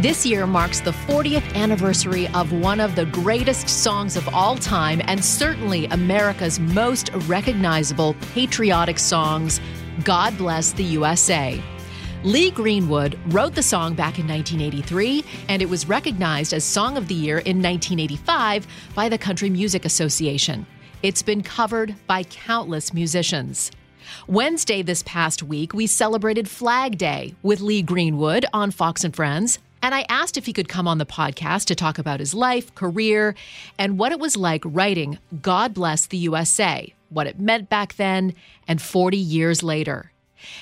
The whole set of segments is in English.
This year marks the 40th anniversary of one of the greatest songs of all time and certainly America's most recognizable patriotic songs, God Bless the USA. Lee Greenwood wrote the song back in 1983, and it was recognized as Song of the Year in 1985 by the Country Music Association. It's been covered by countless musicians. Wednesday this past week, we celebrated Flag Day with Lee Greenwood on Fox and Friends. And I asked if he could come on the podcast to talk about his life, career, and what it was like writing God Bless the USA, what it meant back then, and 40 years later.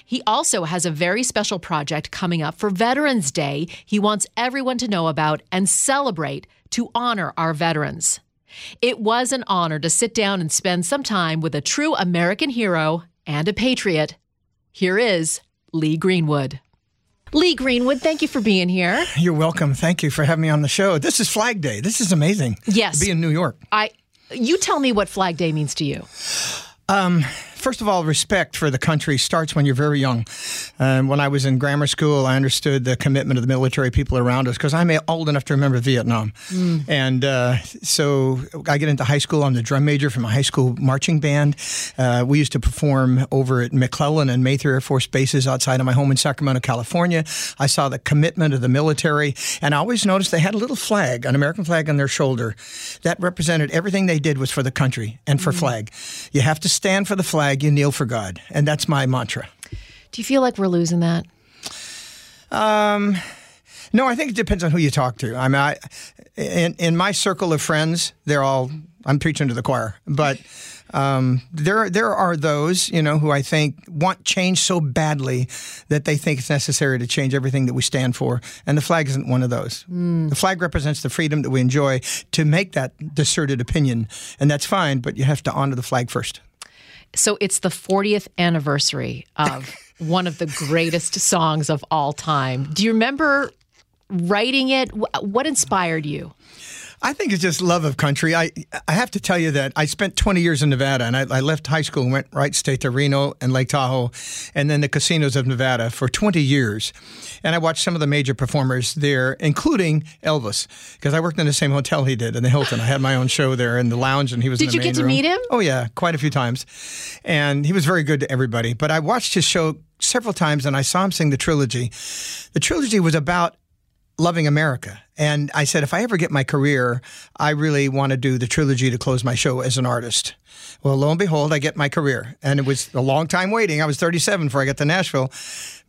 He also has a very special project coming up for Veterans Day he wants everyone to know about and celebrate to honor our veterans. It was an honor to sit down and spend some time with a true American hero and a patriot. Here is Lee Greenwood. Lee Greenwood, thank you for being here. You're welcome. Thank you for having me on the show. This is Flag Day. This is amazing. Yes. To be in New York. I you tell me what Flag Day means to you. Um, first of all, respect for the country starts when you're very young. Um, when I was in grammar school, I understood the commitment of the military people around us because I'm old enough to remember Vietnam. Mm. And uh, so I get into high school. I'm the drum major for my high school marching band. Uh, we used to perform over at McClellan and Mather Air Force bases outside of my home in Sacramento, California. I saw the commitment of the military, and I always noticed they had a little flag, an American flag on their shoulder, that represented everything they did was for the country and for mm. flag. You have to stand for the flag, you kneel for God. And that's my mantra. Do you feel like we're losing that? Um, no, I think it depends on who you talk to. I mean, I, in, in my circle of friends, they're all, I'm preaching to the choir, but um, there, there are those, you know, who I think want change so badly that they think it's necessary to change everything that we stand for. And the flag isn't one of those. Mm. The flag represents the freedom that we enjoy to make that discerted opinion. And that's fine, but you have to honor the flag first. So it's the 40th anniversary of one of the greatest songs of all time. Do you remember writing it? What inspired you? I think it's just love of country. I I have to tell you that I spent 20 years in Nevada, and I, I, left high school and went right straight to Reno and Lake Tahoe, and then the casinos of Nevada for 20 years. And I watched some of the major performers there, including Elvis, because I worked in the same hotel he did in the Hilton. I had my own show there in the lounge, and he was. Did you get to room. meet him? Oh yeah, quite a few times, and he was very good to everybody. But I watched his show several times, and I saw him sing the trilogy. The trilogy was about loving America. And I said, if I ever get my career, I really want to do the trilogy to close my show as an artist. Well, lo and behold, I get my career. And it was a long time waiting. I was 37 before I got to Nashville.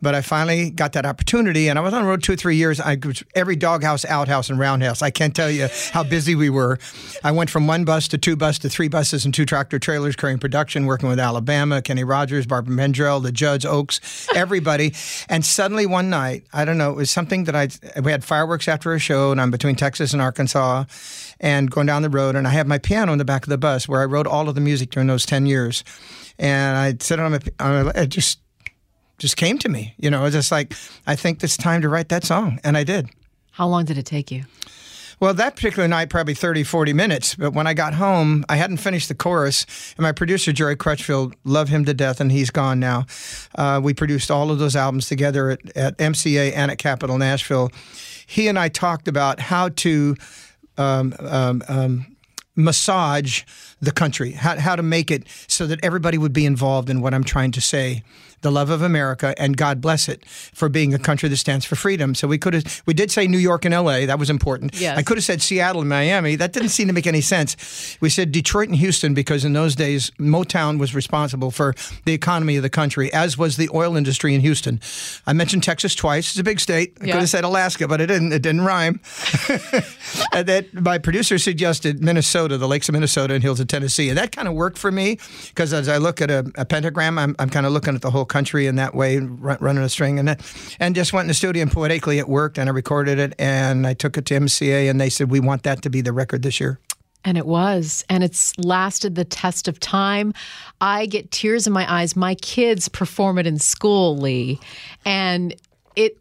But I finally got that opportunity, and I was on the road two or three years. I every doghouse, outhouse, and roundhouse. I can't tell you how busy we were. I went from one bus to two bus to three buses and two tractor trailers carrying production, working with Alabama, Kenny Rogers, Barbara Mandrell, the Judds, Oaks, everybody. and suddenly one night, I don't know, it was something that I we had fireworks after a show, and I'm between Texas and Arkansas, and going down the road, and I have my piano in the back of the bus where I wrote all of the music during those ten years, and I sit on my, just just came to me. You know, it's just like, I think it's time to write that song. And I did. How long did it take you? Well, that particular night, probably 30, 40 minutes. But when I got home, I hadn't finished the chorus. And my producer, Jerry Crutchfield, love him to death, and he's gone now. Uh, we produced all of those albums together at, at MCA and at Capitol Nashville. He and I talked about how to um, um, um, massage the country, how, how to make it so that everybody would be involved in what I'm trying to say the love of America, and God bless it for being a country that stands for freedom. So we could have, we did say New York and L.A. That was important. Yes. I could have said Seattle and Miami. That didn't seem to make any sense. We said Detroit and Houston because in those days Motown was responsible for the economy of the country, as was the oil industry in Houston. I mentioned Texas twice. It's a big state. I yeah. could have said Alaska, but it didn't. It didn't rhyme. and then my producer suggested Minnesota, the lakes of Minnesota and hills of Tennessee, and that kind of worked for me because as I look at a, a pentagram, I'm, I'm kind of looking at the whole country in that way, running a string, and and just went in the studio and poetically it worked, and I recorded it, and I took it to MCA, and they said we want that to be the record this year. And it was. And it's lasted the test of time. I get tears in my eyes. My kids perform it in school, Lee. And it,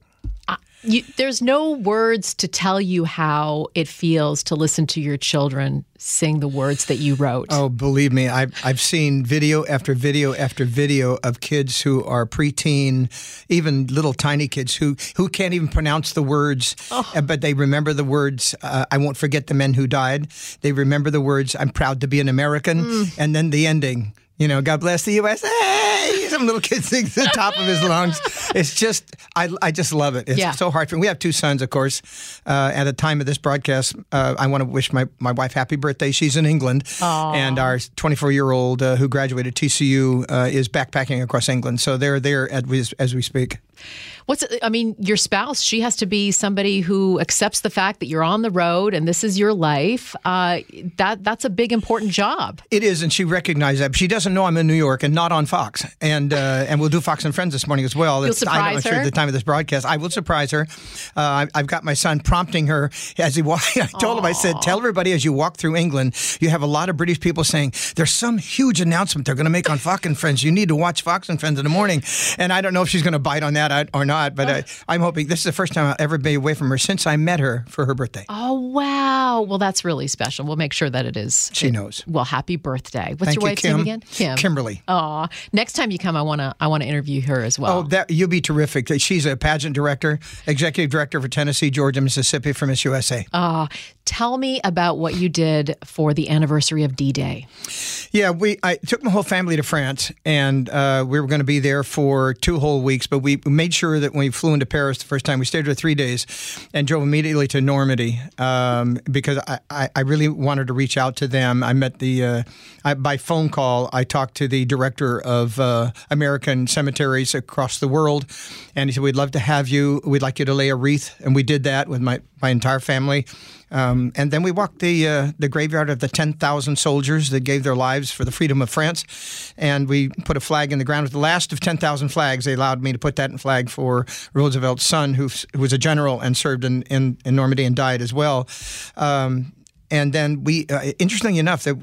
you, there's no words to tell you how it feels to listen to your children sing the words that you wrote. Oh, believe me, I've, I've seen video after video after video of kids who are preteen, even little tiny kids who, who can't even pronounce the words, uh, but they remember the words, uh, I won't forget the men who died. They remember the words, I'm proud to be an American. And then the ending, you know, God bless the USA. Some little kid sings at the top of his lungs. It's just, I, I just love it. It's Yeah. so hard for me. We have two sons, of course. Uh, at the time of this broadcast, uh, I want to wish my, my wife happy birthday. She's in England. And our 24 year old uh, who graduated TCU uh, is backpacking across England. So they're there at, as we speak. What's I mean, your spouse, she has to be somebody who accepts the fact that you're on the road and this is your life. Uh, that that's a big important job. It is, and she recognized that. But she doesn't know I'm in New York and not on Fox. And uh, and we'll do Fox and Friends this morning as well. You'll It's- I don't know sure the time of this broadcast. I will surprise her. Uh, I- I've got my son prompting her as he walks. I told him, I said, tell everybody as you walk through England, you have a lot of British people saying, there's some huge announcement they're going to make on Fox and Friends. You need to watch Fox and Friends in the morning. And I don't know if she's going to bite on that or not, but I, I'm hoping this is the first time I'll ever be away from her since I met her for her birthday. Oh wow! Well, that's really special. We'll make sure that it is. She knows. Well, happy birthday! What's Thank your you, wife's Kim. name again? Kim. Kimberly. Aw. Next time you come, I wanna I wanna interview her as well. Oh, that you'll be terrific. She's a pageant director, executive director for Tennessee, Georgia, Mississippi for Miss USA. Uh, Tell me about what you did for the anniversary of D-Day. Yeah, we I took my whole family to France, and uh, we were going to be there for two whole weeks. But we made sure that when we flew into Paris the first time, we stayed there three days, and drove immediately to Normandy um, because I, I, I really wanted to reach out to them. I met the uh, I, by phone call. I talked to the director of uh, American cemeteries across the world, and he said, "We'd love to have you. We'd like you to lay a wreath," and we did that with my my entire family. Um, and then we walked the uh, the graveyard of the 10,000 soldiers that gave their lives for the freedom of France. And we put a flag in the ground. It was the last of 10,000 flags. They allowed me to put that in flag for Roosevelt's son, who, who was a general and served in, in, in Normandy and died as well. Um, and then we, uh, interestingly enough, that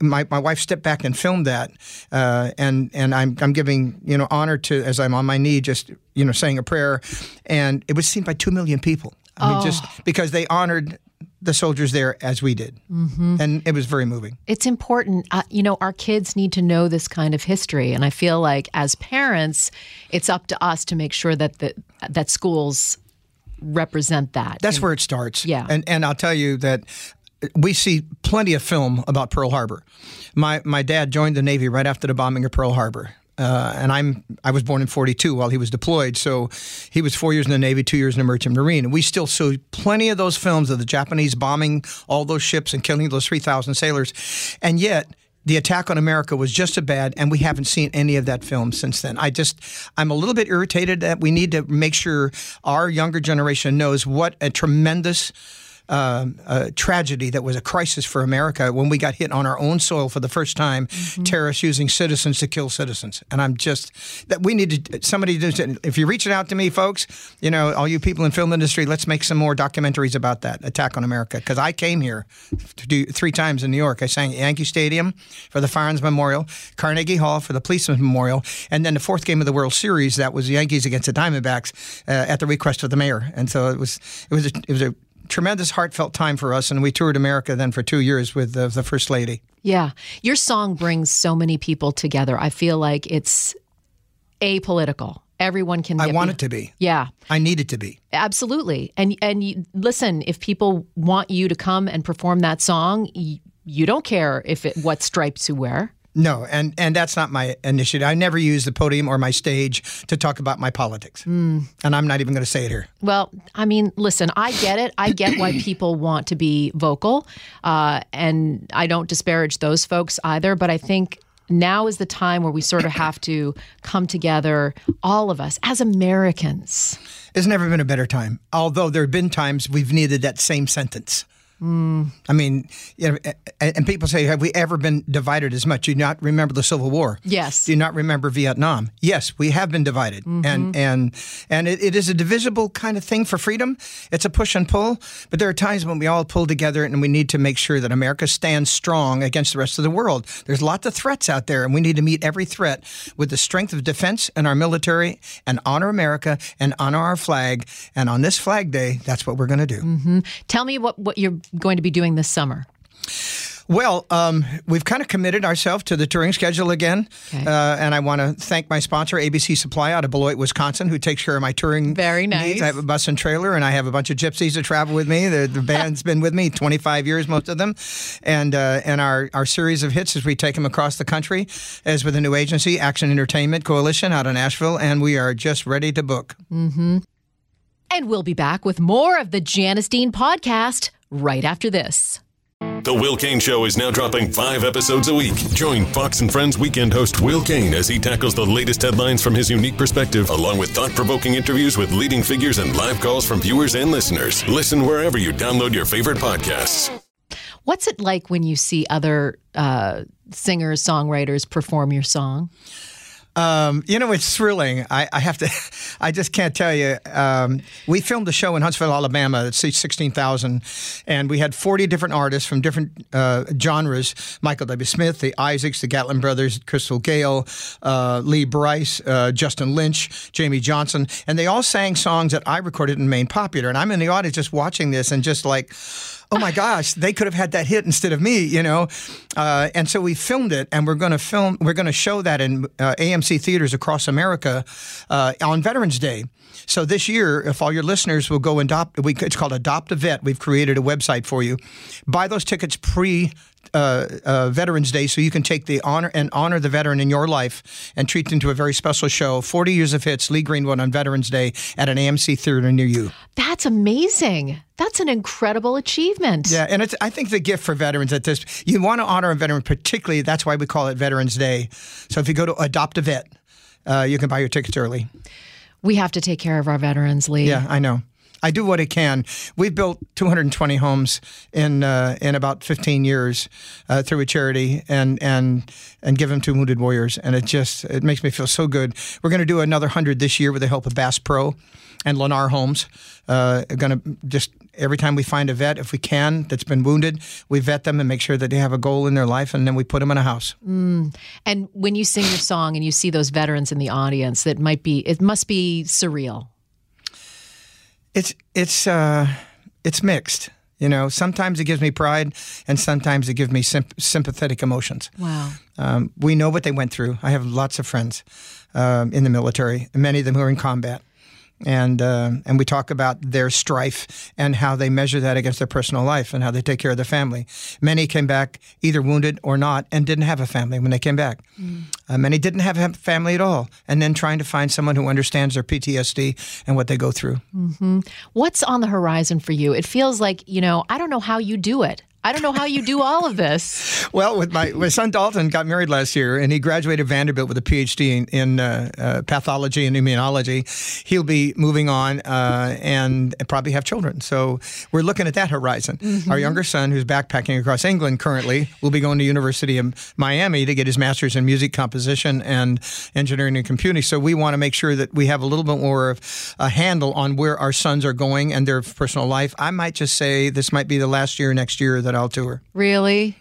my, my wife stepped back and filmed that, uh, and and I'm I'm giving you know honor to as I'm on my knee, just you know saying a prayer, and it was seen by two million people. I mean, just because they honored the soldiers there as we did, mm-hmm. and it was very moving. It's important. Uh, you know, our kids need to know this kind of history, and I feel like as parents, it's up to us to make sure that the that schools represent that. That's where it starts. Yeah. And and I'll tell you that we see plenty of film about Pearl Harbor. My my dad joined the Navy right after the bombing of Pearl Harbor. Uh, and I'm I was born in '42 while he was deployed, so he was four years in the Navy, two years in the Merchant Marine, and we still saw plenty of those films of the Japanese bombing all those ships and killing those 3,000 sailors, and yet the attack on America was just as bad, and we haven't seen any of that film since then. I just, I'm a little bit irritated that we need to make sure our younger generation knows what a tremendous um, uh, tragedy that was a crisis for America when we got hit on our own soil for the first time, terrorists using citizens to kill citizens. And I'm just that we need to somebody. To, if you're reaching out to me, folks, you know, all you people in film industry, let's make some more documentaries about that attack on America. Because I came here to do three times in New York. I sang at Yankee Stadium for the Firearms Memorial, Carnegie Hall for the Policeman's Memorial, and then the fourth game of the World Series that was the Yankees against the Diamondbacks uh, at the request of the mayor. And so it was it was a, it was a tremendous heartfelt time for us, and we toured America then for two years with the, the First Lady. Yeah. Your song brings so many people together. I feel like it's apolitical. Everyone can. I want it to be. Yeah. I need it to be. Absolutely. And and you, listen, if people want you to come and perform that song, you, you don't care if it what stripes you wear. No, and, and that's not my initiative. I never use the podium or my stage to talk about my politics. And I'm not even going to say it here. Well, I mean, listen, I get it. I get why people want to be vocal, uh, and I don't disparage those folks either. But I think now is the time where we sort of have to come together, all of us as Americans. It's never been a better time. Although there have been times we've needed that same sentence. Mm. I mean, you know, and, people say, "Have we ever been divided as much?" Do you not remember the Civil War? Yes. Do you not remember Vietnam? Yes, we have been divided, mm-hmm. and and and it, it is a divisible kind of thing for freedom. It's a push and pull, but there are times when we all pull together, and we need to make sure that America stands strong against the rest of the world. There's lots of threats out there, and we need to meet every threat with the strength of defense and our military, and honor America and honor our flag. And on this Flag Day, that's what we're going to do. Mm-hmm. Tell me what, what you're going to be doing this summer. Well, um, we've kind of committed ourselves to the touring schedule again. Okay. Uh, and I want to thank my sponsor, ABC Supply out of Beloit, Wisconsin, who takes care of my touring Very nice. needs. I have a bus and trailer, and I have a bunch of gypsies that travel with me. The, the band's been with me 25 years, most of them. And uh, and our, our series of hits as we take them across the country is with a new agency, Action Entertainment Coalition out of Nashville. And we are just ready to book. And we'll be back with more of the Janice Dean podcast right after this. The Will Cain Show is now dropping five episodes a week. Join Fox and Friends weekend host Will Cain as he tackles the latest headlines from his unique perspective, along with thought provoking interviews with leading figures and live calls from viewers and listeners. Listen wherever you download your favorite podcasts. What's it like when you see other uh, singers, songwriters perform your song? Um, you know, it's thrilling. I, I have to, I just can't tell you. Um, we filmed a show in Huntsville, Alabama that seats 16,000, and we had 40 different artists from different uh, genres Michael W. Smith, the Isaacs, the Gatlin Brothers, Crystal Gayle, uh, Lee Brice, uh, Dustin Lynch, Jamey Johnson, and they all sang songs that I recorded and made popular. And I'm in the audience just watching this and just like, oh my gosh, they could have had that hit instead of me, you know. Uh, and so we filmed it, and we're going to film, we're going to show that in uh, AMC theaters across America uh, on Veterans Day. So this year, if all your listeners will go and adopt, we, it's called Adopt a Vet. We've created a website for you. Buy those tickets pre. Uh, uh, Veterans Day, so you can take the honor and honor the veteran in your life and treat them to a very special show. 40 years of hits, Lee Greenwood on Veterans Day at an AMC theater near you. That's amazing. That's an incredible achievement. Yeah, and it's I think the gift for veterans at this you want to honor a veteran particularly. That's why we call it Veterans Day. So if you go to Adopt a Vet, uh, you can buy your tickets early. We have to take care of our veterans, Lee. Yeah, I know. I do what I can. We've built 220 homes in uh, in about 15 years uh, through a charity and and and give them to wounded warriors, and it just it makes me feel so good. We're going to do another hundred this year with the help of Bass Pro and Lennar Homes. Uh, going to just every time we find a vet, if we can, that's been wounded, we vet them and make sure that they have a goal in their life, and then we put them in a house. And when you sing your song and you see those veterans in the audience, that might be it must be surreal. It's it's uh, it's mixed. You know, sometimes it gives me pride, and sometimes it gives me symp- sympathetic emotions. Wow. Um, we know what they went through. I have lots of friends um, in the military, many of them who are in combat. And uh, and we talk about their strife and how they measure that against their personal life and how they take care of their family. Many came back either wounded or not and didn't have a family when they came back. Uh, many didn't have a family at all, and then trying to find someone who understands their PTSD and what they go through. What's on the horizon for you? It feels like, you know, I don't know how you do it. I don't know how you do all of this. Well, with my my son Dalton got married last year, and he graduated Vanderbilt with a PhD in, in uh, uh, pathology and immunology. He'll be moving on uh, and probably have children. So we're looking at that horizon. Our younger son, who's backpacking across England currently, will be going to University of Miami to get his master's in music composition and engineering and computing. So we want to make sure that we have a little bit more of a handle on where our sons are going and their personal life. I might just say this might be the last year, next year that I'll tour. Really?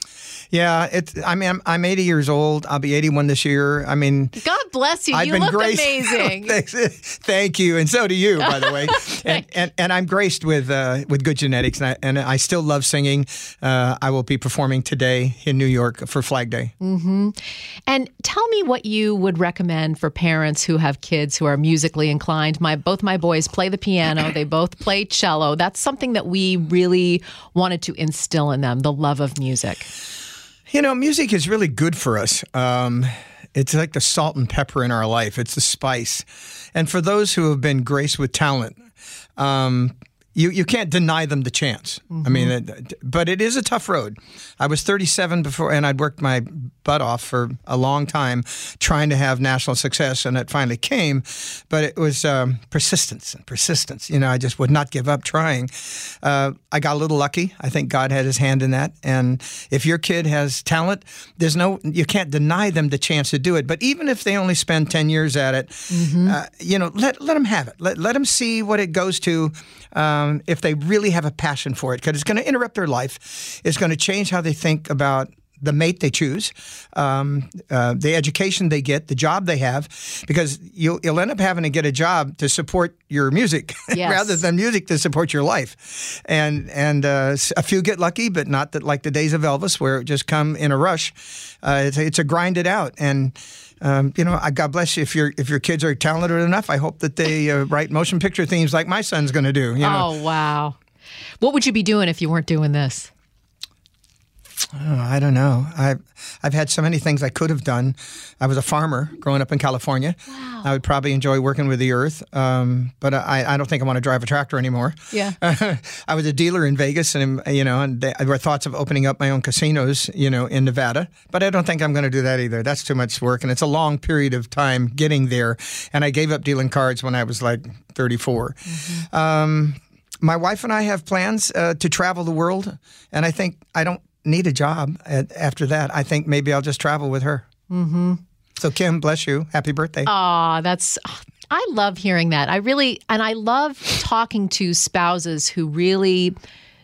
Yeah, it's. I mean, I'm, I'm 80 years old. I'll be 81 this year. I mean, God bless you. I've you been look graced. amazing. Thanks. Thank you, and so do you, by the way. and, and and I'm graced with uh, with good genetics, and I, and I still love singing. Uh, I will be performing today in New York for Flag Day. And tell me what you would recommend for parents who have kids who are musically inclined. My both my boys play the piano, they both play cello. That's something that we really wanted to instill in them, the love of music. You know, music is really good for us. Um, it's like the salt and pepper in our life. It's the spice, and for those who have been graced with talent, um, you you can't deny them the chance. I mean, but it is a tough road. I was 37 before, and I'd worked my butt off for a long time trying to have national success, and it finally came. But it was um, persistence and persistence. You know, I just would not give up trying. Uh, I got a little lucky. I think God had His hand in that. And if your kid has talent, there's no you can't deny them the chance to do it. But even if they only spend ten years at it, uh, you know, let let them have it. Let let them see what it goes to. Um, if they really have a passion for it, because it's going to interrupt their life. It's going to change how they think about the mate they choose, um, uh, the education they get, the job they have, because you'll, you'll end up having to get a job to support your music Yes. rather than music to support your life. And and uh, a few get lucky, but not that like the days of Elvis where it just come in a rush. Uh, it's, a, it's a grind it out and. Um, you know, God bless you. If your if your kids are talented enough, I hope that they uh, write motion picture themes like my son's going to do. You know, Oh, wow. What would you be doing if you weren't doing this? Oh, I don't know. I've I've had so many things I could have done. I was a farmer growing up in California. Wow. I would probably enjoy working with the earth, um, but I, I don't think I want to drive a tractor anymore. Yeah. I was a dealer in Vegas, and you know, and there were thoughts of opening up my own casinos, you know, in Nevada. But I don't think I'm going to do that either. That's too much work, and it's a long period of time getting there. And I gave up dealing cards when I was like 34. Um, my wife and I have plans uh, to travel the world, and I think I don't need a job at, after that. I think maybe I'll just travel with her. Mm-hmm. So, Kim, bless you. Happy birthday. Aw, that's. I love hearing that. I really, and I love talking to spouses who really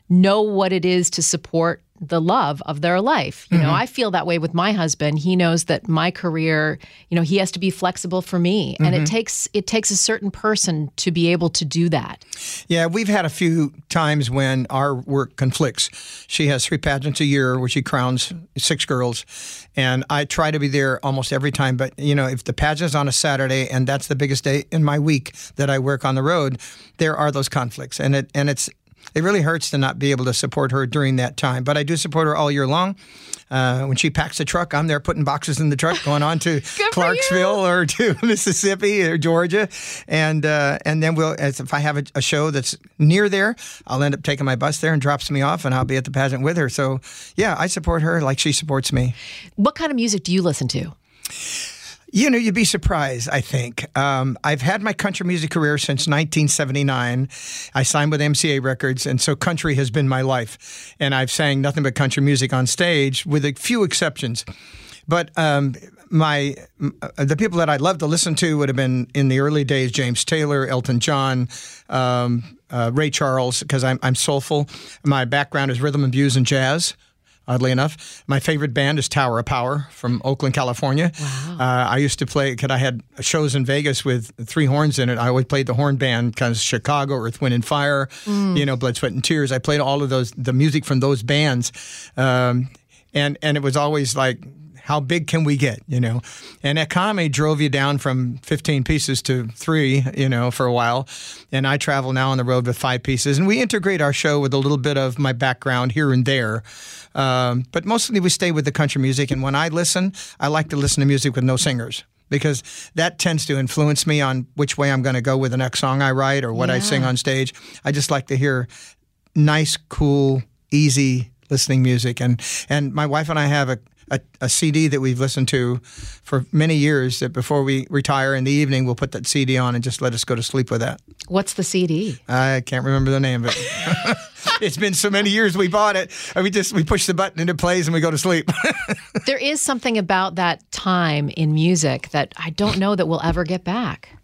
know what it is to support the love of their life. You know, mm-hmm. I feel that way with my husband. He knows that my career, you know, he has to be flexible for me, and it mm-hmm. takes it takes a certain person to be able to do that. Yeah, we've had a few times when our work conflicts. She has three pageants a year where she crowns six girls, and I try to be there almost every time. But you know, if the pageant's on a Saturday and that's the biggest day in my week that I work on the road, there are those conflicts, and it and it's it really hurts to not be able to support her during that time. But I do support her all year long. Uh, when she packs the truck, I'm there putting boxes in the truck, going on to Clarksville or to Mississippi or Georgia, and uh, and then we'll as if I have a, a show that's near there, I'll end up taking my bus there and drops me off, and I'll be at the pageant with her. So yeah, I support her like she supports me. What kind of music do you listen to? You know, you'd be surprised, I think. Um, I've had my country music career since 1979. I signed with MCA Records, and so country has been my life. And I've sang nothing but country music on stage, with a few exceptions. But um, my uh, the people that I love to listen to would have been in the early days James Taylor, Elton John, um, uh, Ray Charles, because I'm, I'm soulful. My background is rhythm and blues and jazz. Oddly enough, my favorite band is Tower of Power from Oakland, California. Uh, I used to play because I had shows in Vegas with three horns in it. I always played the horn band because Chicago, Earth, Wind, and Fire, you know, Blood, Sweat, and Tears. I played all of those, the music from those bands, um, and and it was always like how big can we get, you know? And economy drove you down from 15 pieces to three, you know, for a while. And I travel now on the road with five pieces. And we integrate our show with a little bit of my background here and there. Um, but mostly we stay with the country music. And when I listen, I like to listen to music with no singers. Because that tends to influence me on which way I'm going to go with the next song I write or what I sing on stage. I just like to hear nice, cool, easy listening music. And and my wife and I have a, a, a CD that we've listened to for many years that before we retire in the evening, we'll put that CD on and just let us go to sleep with that. What's the CD? I can't remember the name of it. it's been so many years we bought it. And we just we push the button and it plays and we go to sleep. There is something about that time in music that I don't know that we'll ever get back.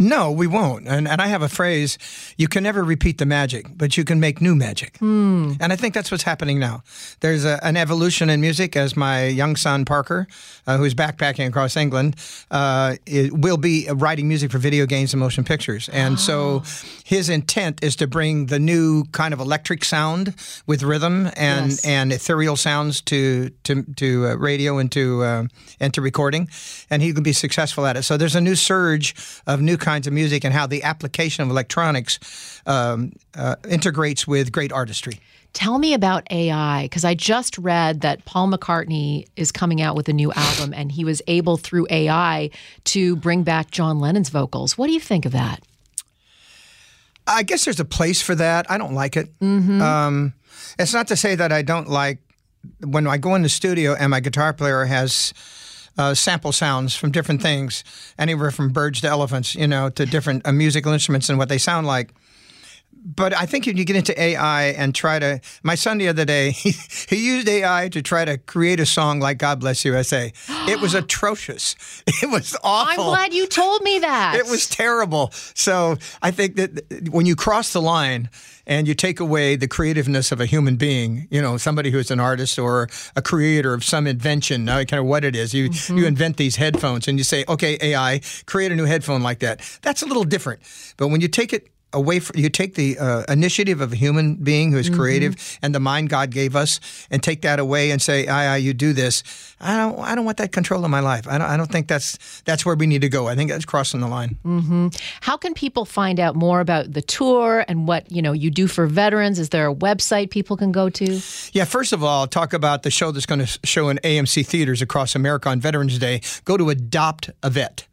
No, we won't. And, and I have a phrase you can never repeat the magic, but you can make new magic. And I think that's what's happening now. There's a, an evolution in music as my young son, Parker, uh, who's backpacking across England, uh, will be writing music for video games and motion pictures. And so his intent is to bring the new kind of electric sound with rhythm and, Yes. and ethereal sounds to, to, to uh, radio and to, uh, and to recording. And he can be successful at it. So there's a new surge of new kinds of music and how the application of electronics um, uh, integrates with great artistry. Tell me about AI because I just read that Paul McCartney is coming out with a new album and he was able through AI to bring back John Lennon's vocals. What do you think of that? I guess there's a place for that. I don't like it. Um, it's not to say that I don't like when I go in the studio and my guitar player has uh, sample sounds from different things, anywhere from birds to elephants, you know, to different uh, musical instruments and what they sound like. But I think if you get into AI and try to, my son the other day, he, he used AI to try to create a song like God Bless USA. It was atrocious. It was awful. I'm glad you told me that. It was terrible. So I think that when you cross the line and you take away the creativeness of a human being, you know, somebody who's an artist or a creator of some invention, no of what it is, you Mm-hmm. you invent these headphones and you say, okay, AI, create a new headphone like that. That's a little different. But when you take it away from you take the uh, initiative of a human being who's Mm-hmm. creative and the mind God gave us and take that away and say, "I, I, you do this." I don't, I don't want that control in my life. I don't, I don't think that's that's where we need to go. I think that's crossing the line. How can people find out more about the tour and what you know you do for veterans? Is there a website people can go to? Yeah, first of all, talk about the show that's going to show in AMC theaters across America on Veterans Day. Go to Adopt a Vet.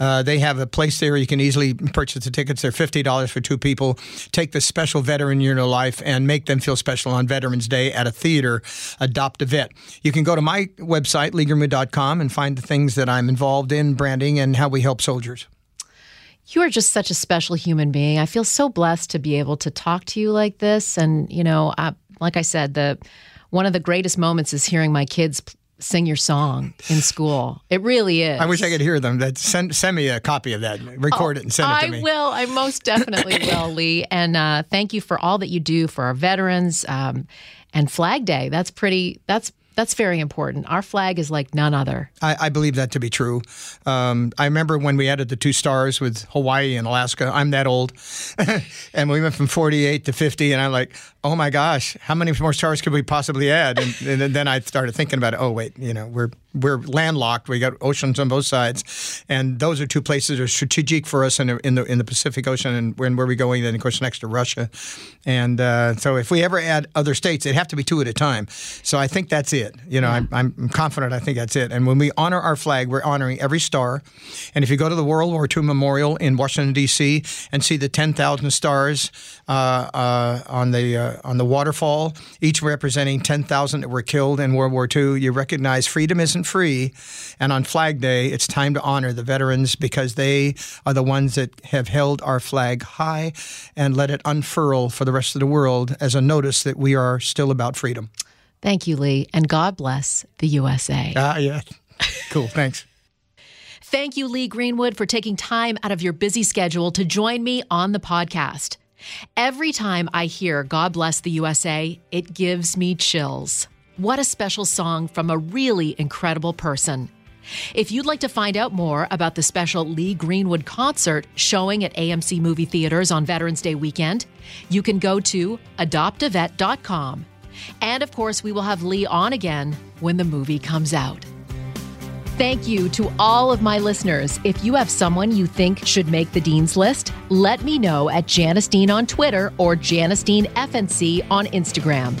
Uh, they have a place there you can easily purchase the tickets. They're fifty dollars for two people. Take the special veteran in your life and make them feel special on Veterans Day at a theater. Adopt a vet. You can go to my website leegreenwood.com and find the things that I'm involved in, branding, and how we help soldiers. You are just such a special human being. I feel so blessed to be able to talk to you like this. And you know, uh, like I said, the one of the greatest moments is hearing my kids sing your song in school. It really is. I wish I could hear them. That send send me a copy of that. Record it and send it to me. I will. I most definitely will, Lee. And uh, thank you for all that you do for our veterans um, and Flag Day. That's pretty. That's that's very important. Our flag is like none other. I, I believe that to be true. Um, I remember when we added the two stars with Hawaii and Alaska. I'm that old, and we went from 48 to 50, and I'm like, oh my gosh, how many more stars could we possibly add? And, and then I started thinking about it. Oh wait, you know, we're we're landlocked. We got oceans on both sides, and those are two places that are strategic for us in the in the, in the Pacific Ocean. And where are we going? Then of course next to Russia, and uh, so if we ever add other states, it'd have to be two at a time. So I think that's it. You know, I'm, I'm confident. I think that's it. And when we honor our flag, we're honoring every star. And if you go to the World War II Memorial in Washington D.C. and see the 10,000 stars uh, uh, on the uh, on the waterfall, each representing 10,000 that were killed in World War II, you recognize freedom isn't free. And on Flag Day, it's time to honor the veterans because they are the ones that have held our flag high and let it unfurl for the rest of the world as a notice that we are still about freedom. Thank you, Lee, and God bless the USA. Ah, yeah. Cool. Thanks. Thank you, Lee Greenwood, for taking time out of your busy schedule to join me on the podcast. Every time I hear God Bless the USA, it gives me chills. What a special song from a really incredible person. If you'd like to find out more about the special Lee Greenwood concert showing at AMC movie theaters on Veterans Day weekend, you can go to adoptavet.com. And of course, we will have Lee on again when the movie comes out. Thank you to all of my listeners. If you have someone you think should make the Dean's List, let me know at Janice Dean on Twitter or Janice Dean FNC on Instagram.